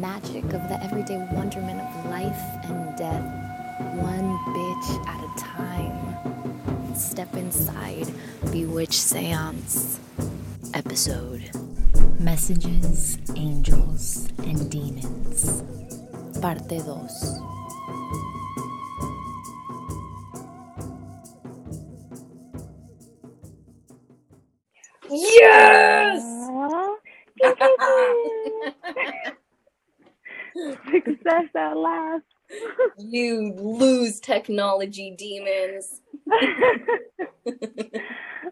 magic of the everyday wonderment of life and death, one bitch at a time. Step inside Bewitched Seance episode Messages, Angels, and Demons. Parte 2. Success at last. you lose technology demons.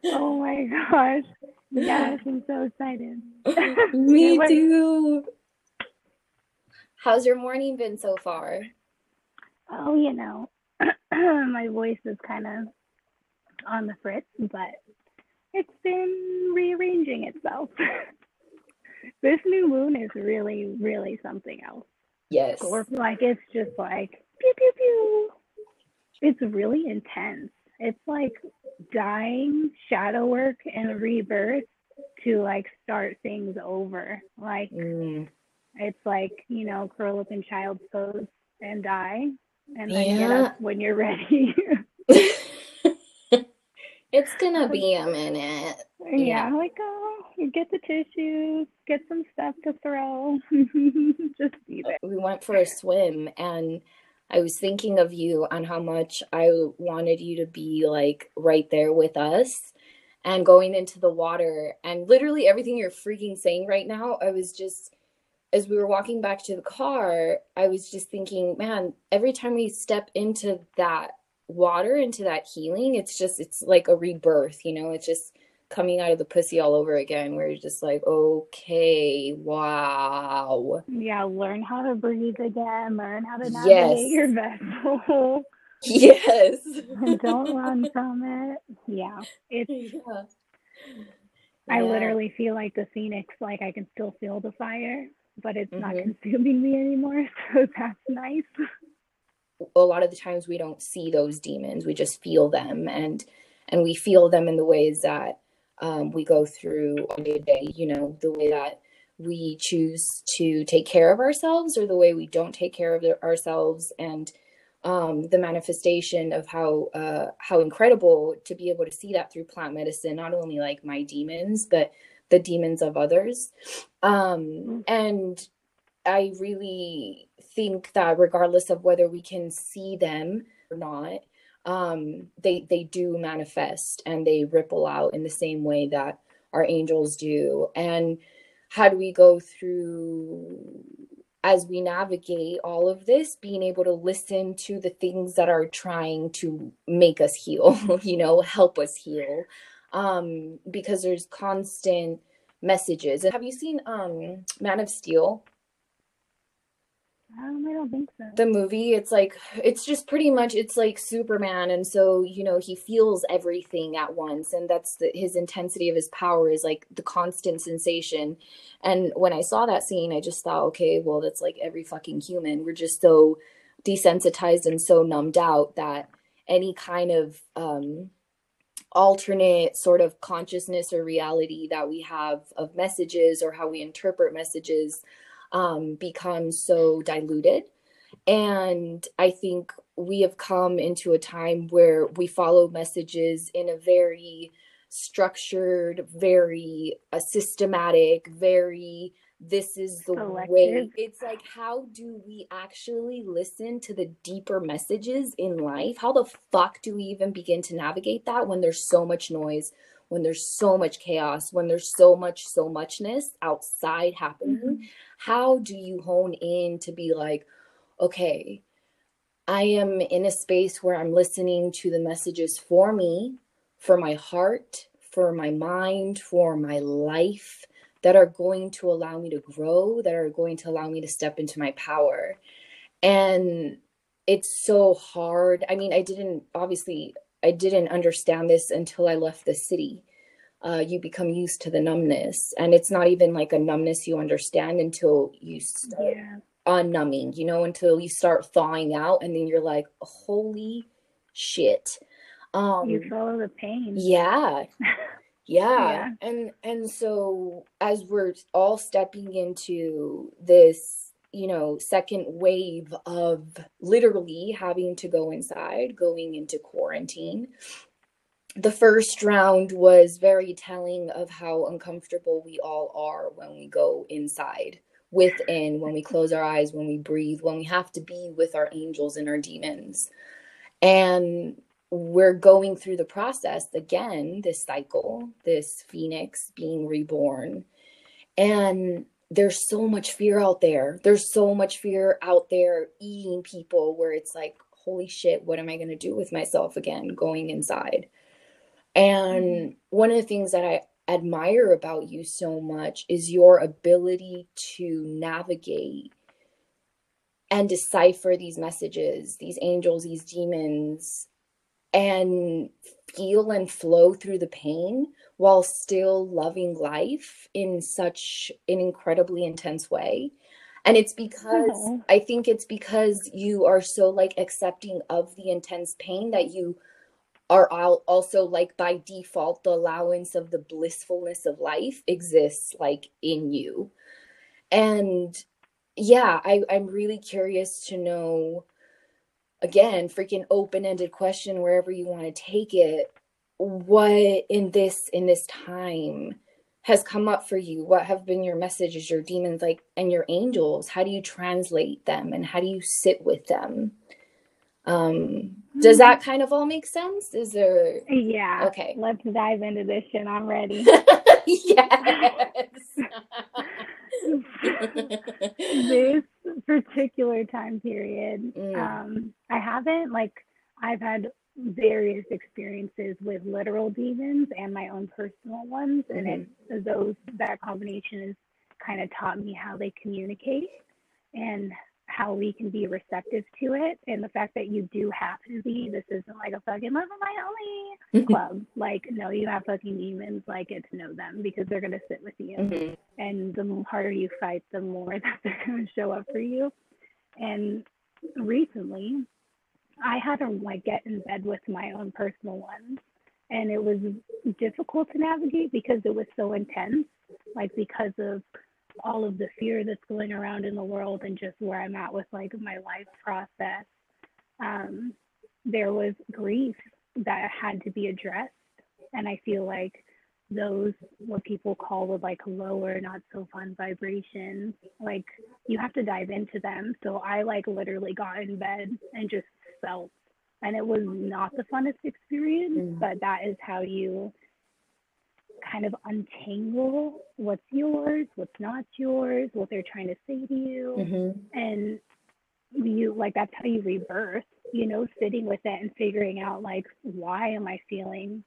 oh my gosh. Yes, I'm so excited. Me too. How's your morning been so far? Oh, you know, my voice is kind of on the fritz, but it's been rearranging itself. this new moon is really, really something else. Yes. Or like it's just like pew pew pew. It's really intense. It's like dying, shadow work, and rebirth to like start things over. Like Mm, it's like you know, curl up in child's pose and die, and then get up when you're ready. It's gonna be a minute. yeah, like oh, get the tissues, get some stuff to throw, just be there. We went for a swim and I was thinking of you and how much I wanted you to be like right there with us and going into the water and literally everything you're freaking saying right now. I was just, as we were walking back to the car, I was just thinking, man, every time we step into that water, into that healing, it's just, it's like a rebirth, you know, it's just coming out of the pussy all over again. where you're just like, okay, wow. Yeah, learn how to breathe again. Learn how to Yes. navigate your vessel. Yes. don't run from it. Yeah, it's. Yeah. I Yeah. literally feel like the phoenix. Like I can still feel the fire, but it's not Mhm. consuming me anymore. So that's nice. A lot of the times we don't see those demons. We just feel them and and we feel them in the ways that um, we go through on day to day you know the way that we choose to take care of ourselves or the way we don't take care of ourselves and um, the manifestation of how uh, how incredible to be able to see that through plant medicine not only like my demons but the demons of others. Um, and I really think that regardless of whether we can see them or not, um, they they do manifest and they ripple out in the same way that our angels do. And how do we go through as we navigate all of this, being able to listen to the things that are trying to make us heal, you know, help us heal. Um, because there's constant messages. And have you seen um Man of Steel? Um, I don't think so. the movie it's like it's just pretty much it's like superman and so you know he feels everything at once and that's the, his intensity of his power is like the constant sensation and when i saw that scene i just thought okay well that's like every fucking human we're just so desensitized and so numbed out that any kind of um alternate sort of consciousness or reality that we have of messages or how we interpret messages um, become so diluted. And I think we have come into a time where we follow messages in a very structured, very uh, systematic, very this is the way. It's like, how do we actually listen to the deeper messages in life? How the fuck do we even begin to navigate that when there's so much noise, when there's so much chaos, when there's so much, so muchness outside happening? How do you hone in to be like, okay, I am in a space where I'm listening to the messages for me, for my heart, for my mind, for my life that are going to allow me to grow, that are going to allow me to step into my power. And it's so hard. I mean, I didn't obviously I didn't understand this until I left the city uh, you become used to the numbness and it's not even like a numbness you understand until you start Yeah. unnumbing you know until you start thawing out and then you're like holy shit um You follow the pain. yeah yeah. yeah. And and so as we're all stepping into this, you know, second wave of literally having to go inside, going into quarantine. The first round was very telling of how uncomfortable we all are when we go inside within, when we close our eyes, when we breathe, when we have to be with our angels and our demons. And we're going through the process again, this cycle, this phoenix being reborn. And there's so much fear out there. There's so much fear out there eating people where it's like, holy shit, what am I going to do with myself again going inside? And mm-hmm. one of the things that I admire about you so much is your ability to navigate and decipher these messages, these angels, these demons, and feel and flow through the pain while still loving life in such an incredibly intense way. And it's because oh. I think it's because you are so like accepting of the intense pain that you are also like by default the allowance of the blissfulness of life exists like in you. And yeah I, i'm really curious to know again freaking open-ended question wherever you want to take it. What in this in this time has come up for you? What have been your messages your demons like and your angels? How do you translate them and how do you sit with them um, does that kind of all make sense? Is there? Yeah. Okay. Let's dive into this shit. I'm ready. yes. this particular time period, mm. um, I haven't like I've had various experiences with literal demons and my own personal ones, mm-hmm. and it, those that combination has kind of taught me how they communicate and how we can be receptive to it. And the fact that you do have to be this isn't like a fucking love of my only club. Like no you have fucking demons. Like get to know them because they're going to sit with you. Mm-hmm. and the harder you fight the more that they're going to show up for you. And recently i had to like get in bed with my own personal ones. And it was difficult to navigate because it was so intense like because of all of the fear that's going around in the world and just where I'm at with like my life process, um, there was grief that had to be addressed. And I feel like those what people call with like lower, not so fun vibrations, like you have to dive into them. So I like literally got in bed and just felt. And it was not the funnest experience, mm. but that is how you kind of untangle what's yours, what's not yours, what they're trying to say to you. Mm-hmm. And you like that's how you rebirth, you know, sitting with it and figuring out like why am I feeling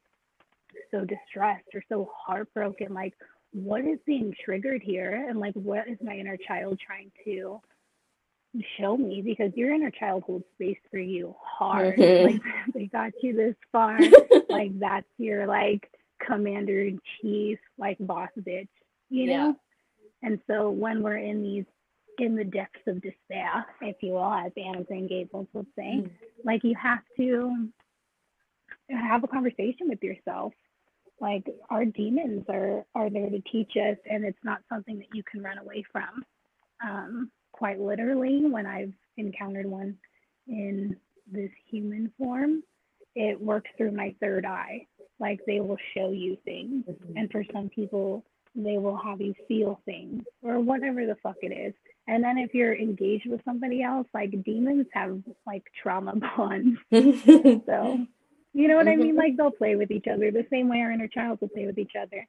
so distressed or so heartbroken? Like what is being triggered here and like what is my inner child trying to show me because your inner child holds space for you hard. Mm-hmm. Like they got you this far. like that's your like commander in chief, like boss bitch, you know? Yeah. And so when we're in these in the depths of despair, if you will, as Anne of Green Gables would say, mm. like you have to have a conversation with yourself. Like our demons are are there to teach us, and it's not something that you can run away from. Um, quite literally, when I've encountered one in this human form, it works through my third eye like they will show you things. Mm-hmm. and for some people they will have you feel things or whatever the fuck it is. And then if you're engaged with somebody else like demons have like trauma bonds. So you know what i mean? Mm-hmm. like they'll play with each other the same way our inner child will play with each other.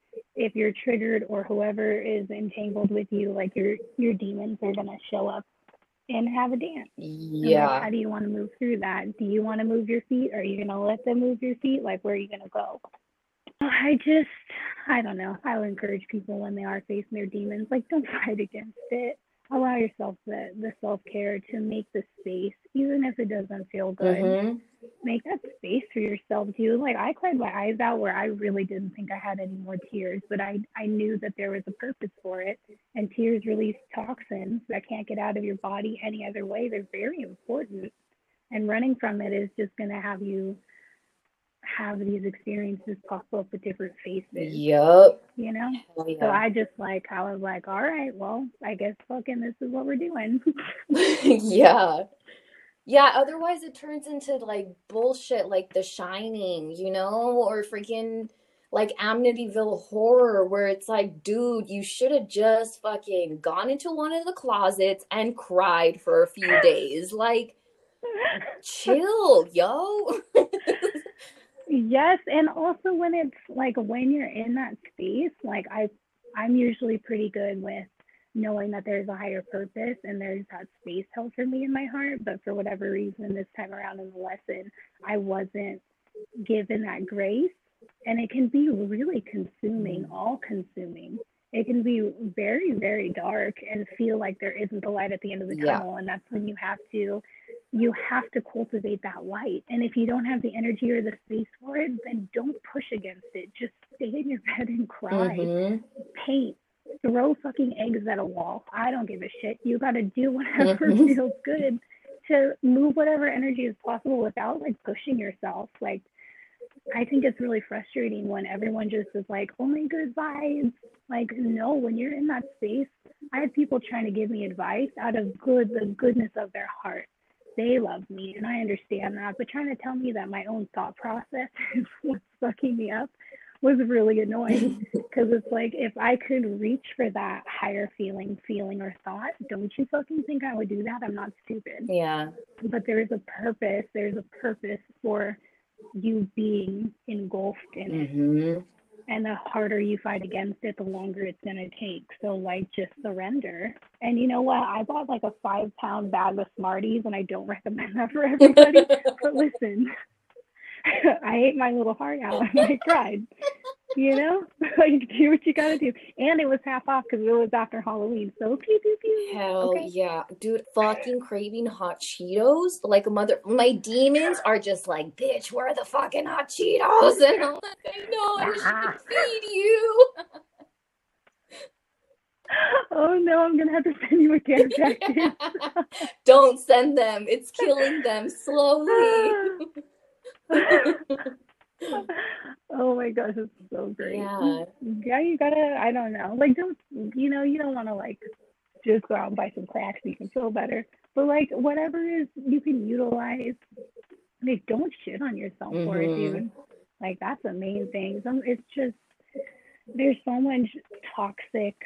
If you're triggered or whoever is entangled with you like your your demons are going to show up and have a dance. Yeah. Like, how do you want to move through that? Do you want to move your feet? Or are you going to let them move your feet? Like, where are you going to go? I just, I don't know. I would encourage people when they are facing their demons, like, don't fight against it allow yourself the, the self-care to make the space even if it doesn't feel good. Mm-hmm. make that space for yourself too. Like i cried my eyes out where i really didn't think i had any more tears but i i knew that there was a purpose for it and tears release toxins that can't get out of your body any other way. They're very important and running from it is just going to have you have these experiences pop up with different faces. Yep. You know? Yeah. So I just like I was like, all right, well, I guess fucking this is what we're doing. yeah. Yeah, otherwise it turns into like bullshit like The Shining, you know, or freaking like Amityville horror where it's like, dude, you should have just fucking gone into one of the closets and cried for a few days. Like chill, yo. yes, and also when it's like when you're in that space, like I I'm usually pretty good with knowing that there's a higher purpose and there's that space held for me in my heart. But for whatever reason, this time around in the lesson, I wasn't given that grace. And it can be really consuming, mm. all consuming. It can be very, very dark and feel like there isn't a light at the end of the Yeah. tunnel. And that's when you have to you have to cultivate that light. And if you don't have the energy or the space for it, then don't push against it. Just stay in your bed and cry Mhm. paint, throw fucking eggs at a wall. I don't give a shit. You got to do whatever Mhm. feels good to move whatever energy is possible without like pushing yourself. Like, I think it's really frustrating when everyone just is like, only good vibes. Like, no, when you're in that space, I had people trying to give me advice out of good, the goodness of their heart. They love me, and I understand that. But trying to tell me that my own thought process is what's fucking me up was really annoying because it's like if I could reach for that higher feeling, feeling or thought, don't you fucking think I would do that? I'm not stupid. Yeah. But there is a purpose. There's a purpose for you being engulfed in it. Mm-hmm. And the harder you fight against it, the longer it's gonna take. So like just surrender. And you know what? I bought like a five pound bag of Smarties and I don't recommend that for everybody. but listen, I ate my little heart out and I cried. You know, like do what you gotta do. And it was half off because it was after Halloween. So pew pew pew. Hell Okay. yeah. Dude, fucking craving hot Cheetos. Like a mother my demons are just like, bitch, where are the fucking hot Cheetos? And I'm like, I know, I could feed you. Oh no, I'm gonna have to send you a care package. Don't send them. It's killing them slowly. My gosh, it's so great. Yeah. Yeah, you gotta, I don't know. Like, don't, you know, you don't wanna like just go out and buy some crack so you can feel better. But like, whatever is you can utilize, like, don't shit on yourself for it, Mhm. dude. Like, that's the main thing. Some, it's just, there's so much toxic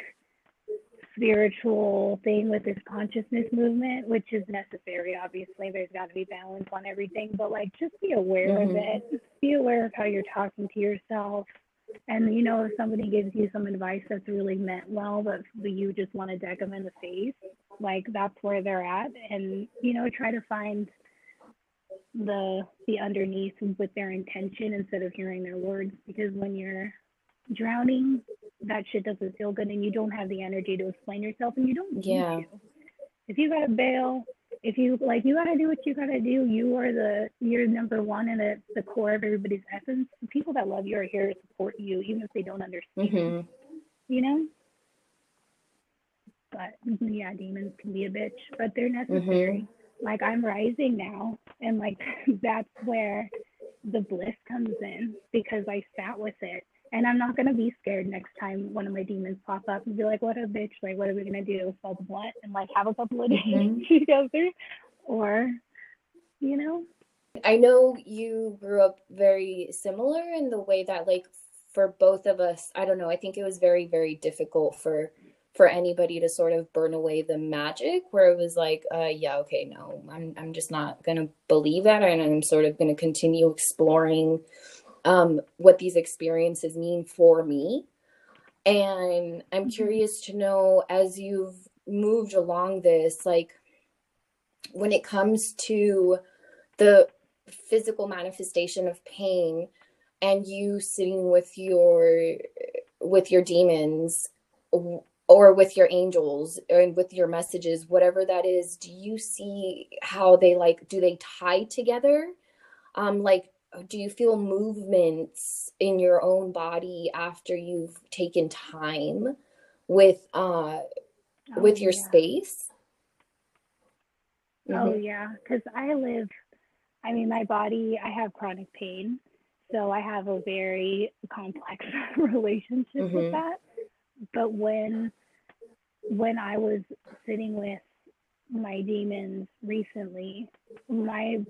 spiritual thing with this consciousness movement, which is necessary. Obviously, there's got to be balance on everything, but like just be aware of Mhm. it. Be aware of how you're talking to yourself. And you know, if somebody gives you some advice that's really meant well, but you just want to deck them in the face, like that's where they're at. And you know, try to find the the underneath with their intention instead of hearing their words. Because when you're drowning, that shit doesn't feel good, and you don't have the energy to explain yourself, and you don't need Yeah. to. If you gotta bail, if you like, you gotta do what you gotta do. You are the you're number one, and it's the core of everybody's essence. The people that love you are here to support you, even if they don't understand. hmm You know. But yeah, demons can be a bitch, but they're necessary. Like I'm rising now, and like that's where the bliss comes in because I sat with it. And I'm not gonna be scared next time one of my demons pop up and be like, "What a bitch! Like, what are we gonna do? Sell the blunt and like have a couple of days Mhm. together?" Or, you know, I know you grew up very similar in the way that like for both of us, I don't know, I think it was very, very difficult for for anybody to sort of burn away the magic where it was like, uh yeah, okay, no, I'm I'm just not gonna believe that and I'm sort of gonna continue exploring um what these experiences mean for me. And I'm Mhm. curious to know as you've moved along this, like when it comes to the physical manifestation of pain and you sitting with your with your demons or with your angels and with your messages whatever that is do you see how they like do they tie together um like do you feel movements in your own body after you've taken time with uh with Oh, your yeah. space Oh Mhm. yeah, because I live. I mean, my body. I have chronic pain, so I have a very complex relationship mm-hmm. with that. But when when I was sitting with my demons recently, my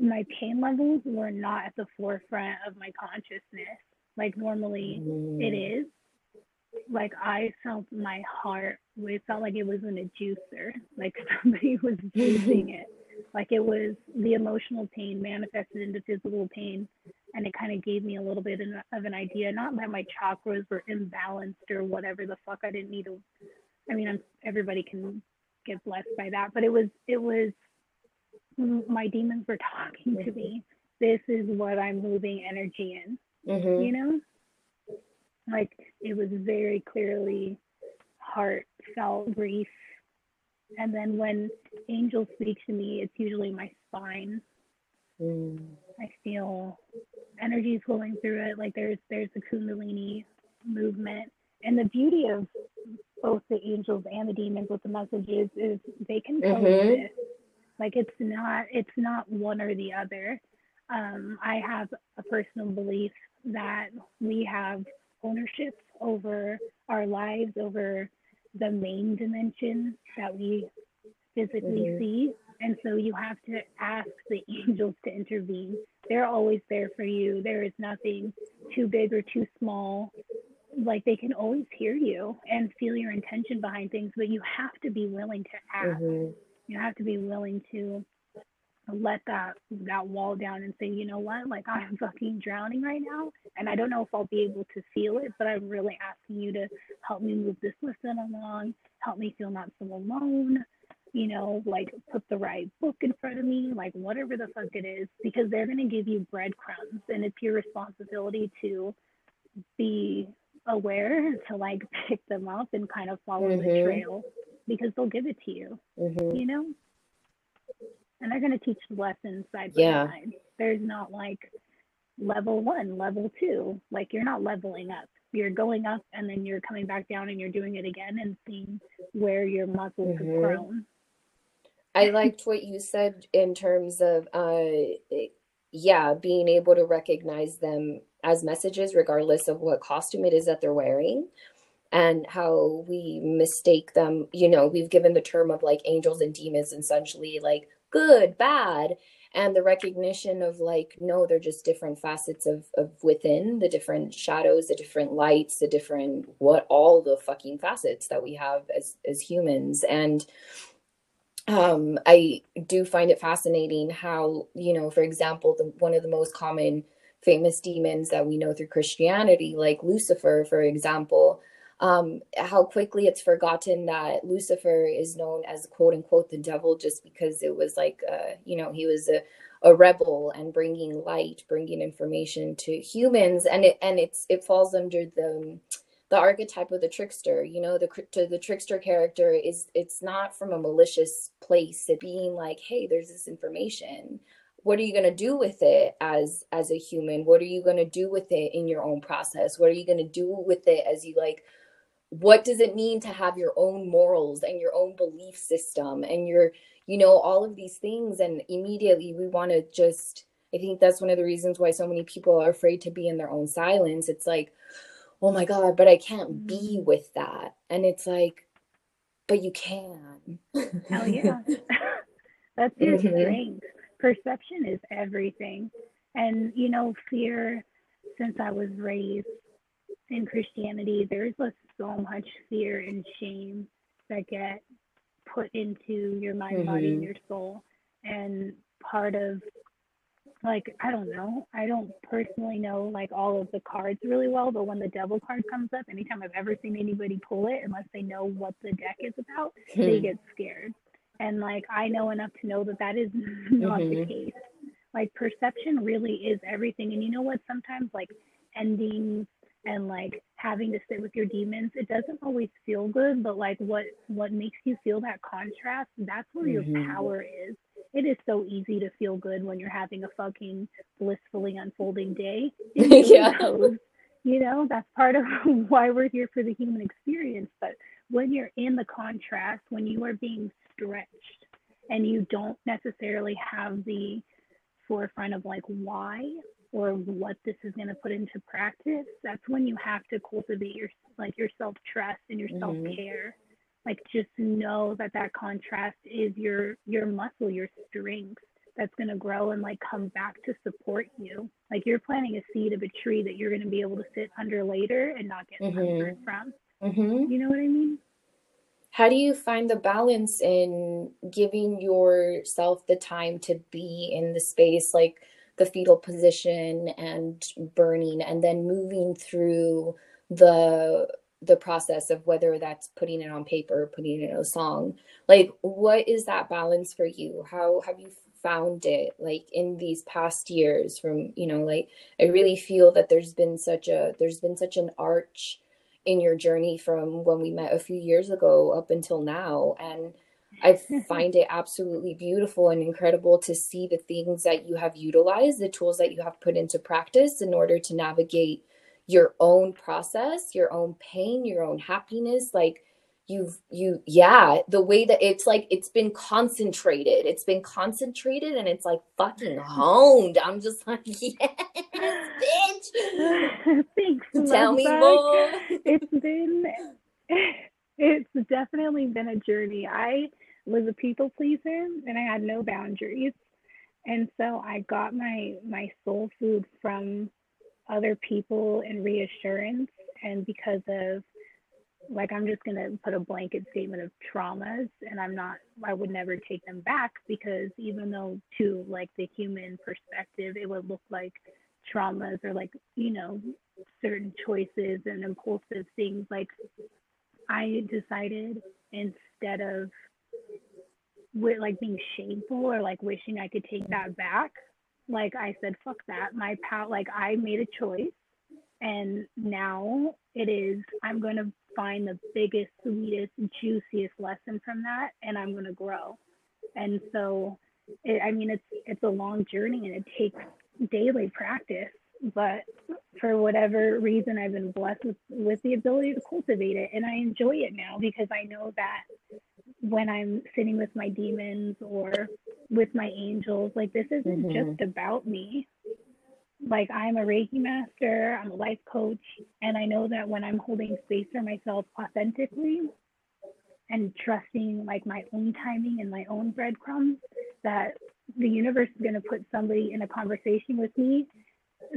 my pain levels were not at the forefront of my consciousness like normally mm. it is. Like I felt my heart, it felt like it was in a juicer, like somebody was juicing it. Like it was the emotional pain manifested into physical pain. And it kind of gave me a little bit of an idea, not that my chakras were imbalanced or whatever the fuck. I didn't need to, I mean, I'm, everybody can get blessed by that, but it was, it was, my demons were talking to me. This is what I'm moving energy in mm-hmm. you know? Like it was very clearly heartfelt grief. And then when angels speak to me, it's usually my spine. Mm. I feel energy flowing through it. Like there's there's a kundalini movement. And the beauty of both the angels and the demons with the messages is they can mm-hmm. coexist. Mm-hmm. Like it's not it's not one or the other. Um, I have a personal belief that we have ownership over our lives, over the main dimension that we physically mm-hmm. see. And so you have to ask the angels to intervene. They're always there for you. There is nothing too big or too small. Like they can always hear you and feel your intention behind things, but you have to be willing to ask. Mm-hmm. You have to be willing to let that that wall down and say, you know what, like I'm fucking drowning right now, and I don't know if I'll be able to feel it, but I'm really asking you to help me move this lesson along, help me feel not so alone, you know, like put the right book in front of me, like whatever the fuck it is, because they're gonna give you breadcrumbs, and it's your responsibility to be aware to like pick them up and kind of follow mm-hmm. the trail because they'll give it to you, mm-hmm. you know and they're going to teach the lessons side by yeah. side. There's not like level one, level two. Like you're not leveling up. You're going up and then you're coming back down and you're doing it again and seeing where your muscles mm-hmm. have grown. I liked what you said in terms of, uh, yeah, being able to recognize them as messages, regardless of what costume it is that they're wearing, and how we mistake them. You know, we've given the term of like angels and demons essentially like good, bad, and the recognition of like, no, they're just different facets of of within the different shadows, the different lights, the different what all the fucking facets that we have as as humans. And um I do find it fascinating how, you know, for example, the one of the most common famous demons that we know through Christianity, like Lucifer, for example, um, how quickly it's forgotten that Lucifer is known as quote unquote the devil just because it was like, uh, you know, he was a, a rebel and bringing light, bringing information to humans, and it and it's it falls under the the archetype of the trickster. You know, the to the trickster character is it's not from a malicious place. It being like, hey, there's this information what are you going to do with it as as a human what are you going to do with it in your own process what are you going to do with it as you like what does it mean to have your own morals and your own belief system and your you know all of these things? And immediately we want to just i think that's one of the reasons why so many people are afraid to be in their own silence. It's like oh my god but i can't be mm-hmm. with that. And it's like but you can. Hell yeah. That's your mm-hmm. strength. Perception is everything. And you know fear since i was raised in christianity there's a so much fear and shame that get put into your mind, mm-hmm. body, and your soul. And part of like I don't know, I don't personally know like all of the cards really well, but when the devil card comes up, anytime I've ever seen anybody pull it, unless they know what the deck is about, hmm they get scared. And like I know enough to know that that is not mm-hmm. the case. Like perception really is everything. And you know what? Sometimes like endings and like having to sit with your demons it doesn't always feel good but like what what makes you feel that contrast that's where mm-hmm. your power is. It is so easy to feel good when you're having a fucking blissfully unfolding day. Yeah. you know that's part of why we're here for the human experience but when you're in the contrast when you are being stretched and you don't necessarily have the forefront of like why or what this is going to put into practice, that's when you have to cultivate your like your self trust and your self care. Like just know that that contrast is your your muscle, your strength that's going to grow and like come back to support you. Like you're planting a seed of a tree that you're going to be able to sit under later and not get mm-hmm. from. Mm-hmm. You know what I mean? How do you find the balance in giving yourself the time to be in the space, like the fetal position and burning, and then moving through the the process of whether that's putting it on paper, putting it in a song? Like, what is that balance for you? How have you found it like in these past years from you know like i really feel that there's been such a there's been such an arch in your journey from when we met a few years ago up until now and i find it absolutely beautiful and incredible to see the things that you have utilized the tools that you have put into practice in order to navigate your own process your own pain your own happiness. Like you've you yeah the way that it's like it's been concentrated. It's been concentrated and it's like fucking honed. I'm just like yes bitch. Thanks tell me more. It's been it's definitely been a journey. I was a people pleaser and i had no boundaries. And so i got my my soul food from other people and reassurance. And because of like I'm just going to put a blanket statement of traumas and I'm not I would never take them back because even though to like the human perspective it would look like traumas or like you know certain choices and impulsive things like I decided instead of with like being shameful or like wishing I could take that back like I said fuck that my pal like I made a choice and now it is I'm going to find the biggest, sweetest, juiciest lesson from that, and I'm going to grow. And so, it, I mean, it's it's a long journey, and it takes daily practice. But for whatever reason, I've been blessed with with the ability to cultivate it, and I enjoy it now because I know that when I'm sitting with my demons or with my angels, like this isn't mm-hmm. just about me like I'm a Reiki master, I'm a life coach, and I know that when I'm holding space for myself authentically and trusting like my own timing and my own breadcrumbs, that the universe is going to put somebody in a conversation with me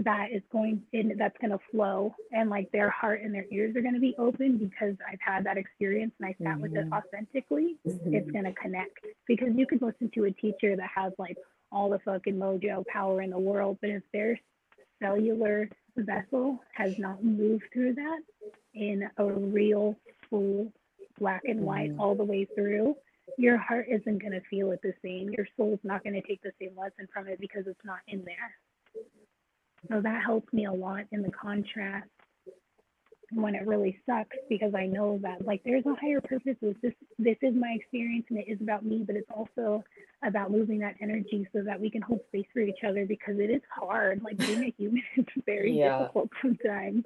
that is going in that's going to flow and like their heart and their ears are going to be open because I've had that experience and I sat mm-hmm. with it mm-hmm. authentically, mm-hmm. it's going to connect because you could listen to a teacher that has like all the fucking mojo power in the world, but if their cellular vessel has not moved through that in a real full black and white mm. all the way through, your heart isn't going to feel it the same. Your soul's not going to take the same lesson from it because it's not in there. So that helps me a lot in the contrast when it really sucks because I know that like there's a higher purpose. This this is my experience and it is about me, but it's also about moving that energy so that we can hold space for each other because it is hard. Like being a human is very yeah. difficult sometimes,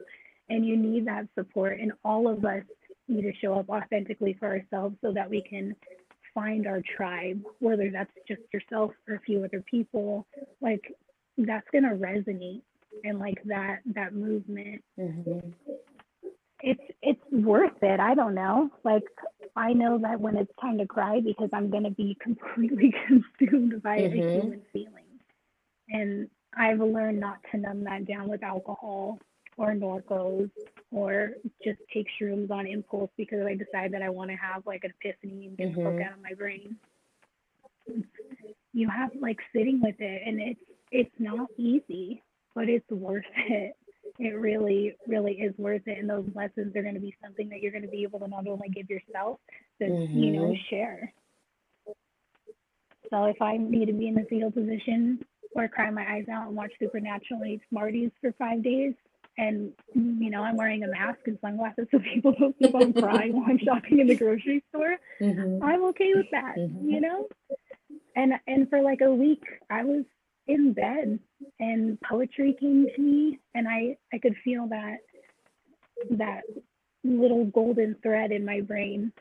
and you need that support. And all of us need to show up authentically for ourselves so that we can find our tribe, whether that's just yourself or a few other people. Like that's gonna resonate and like that that movement. Mm-hmm it's it's worth it. I don't know. Like I know that when it's time to cry because I'm gonna be completely consumed by mm-hmm. a human feeling. And I've learned not to numb that down with alcohol or Norcos or just take shrooms on impulse because I decide that I want to have like an epiphany and get mm-hmm. the fuck mm-hmm. out of my brain. You have like sitting with it and it's it's not easy, but it's worth it it really, really is worth it. And those lessons are going to be something that you're going to be able to not only give yourself, but mm-hmm. you know, mm-hmm. share. So if I need to be in the fetal position or cry my eyes out and watch Supernatural and eat Smarties for five days, and you know I'm wearing a mask and sunglasses so people don't think I'm crying while I'm shopping in the grocery store, mm-hmm. I'm okay with that. Mm-hmm. You know, and and for like a week I was in bed and poetry came to me and I, I could feel that that little golden thread in my brain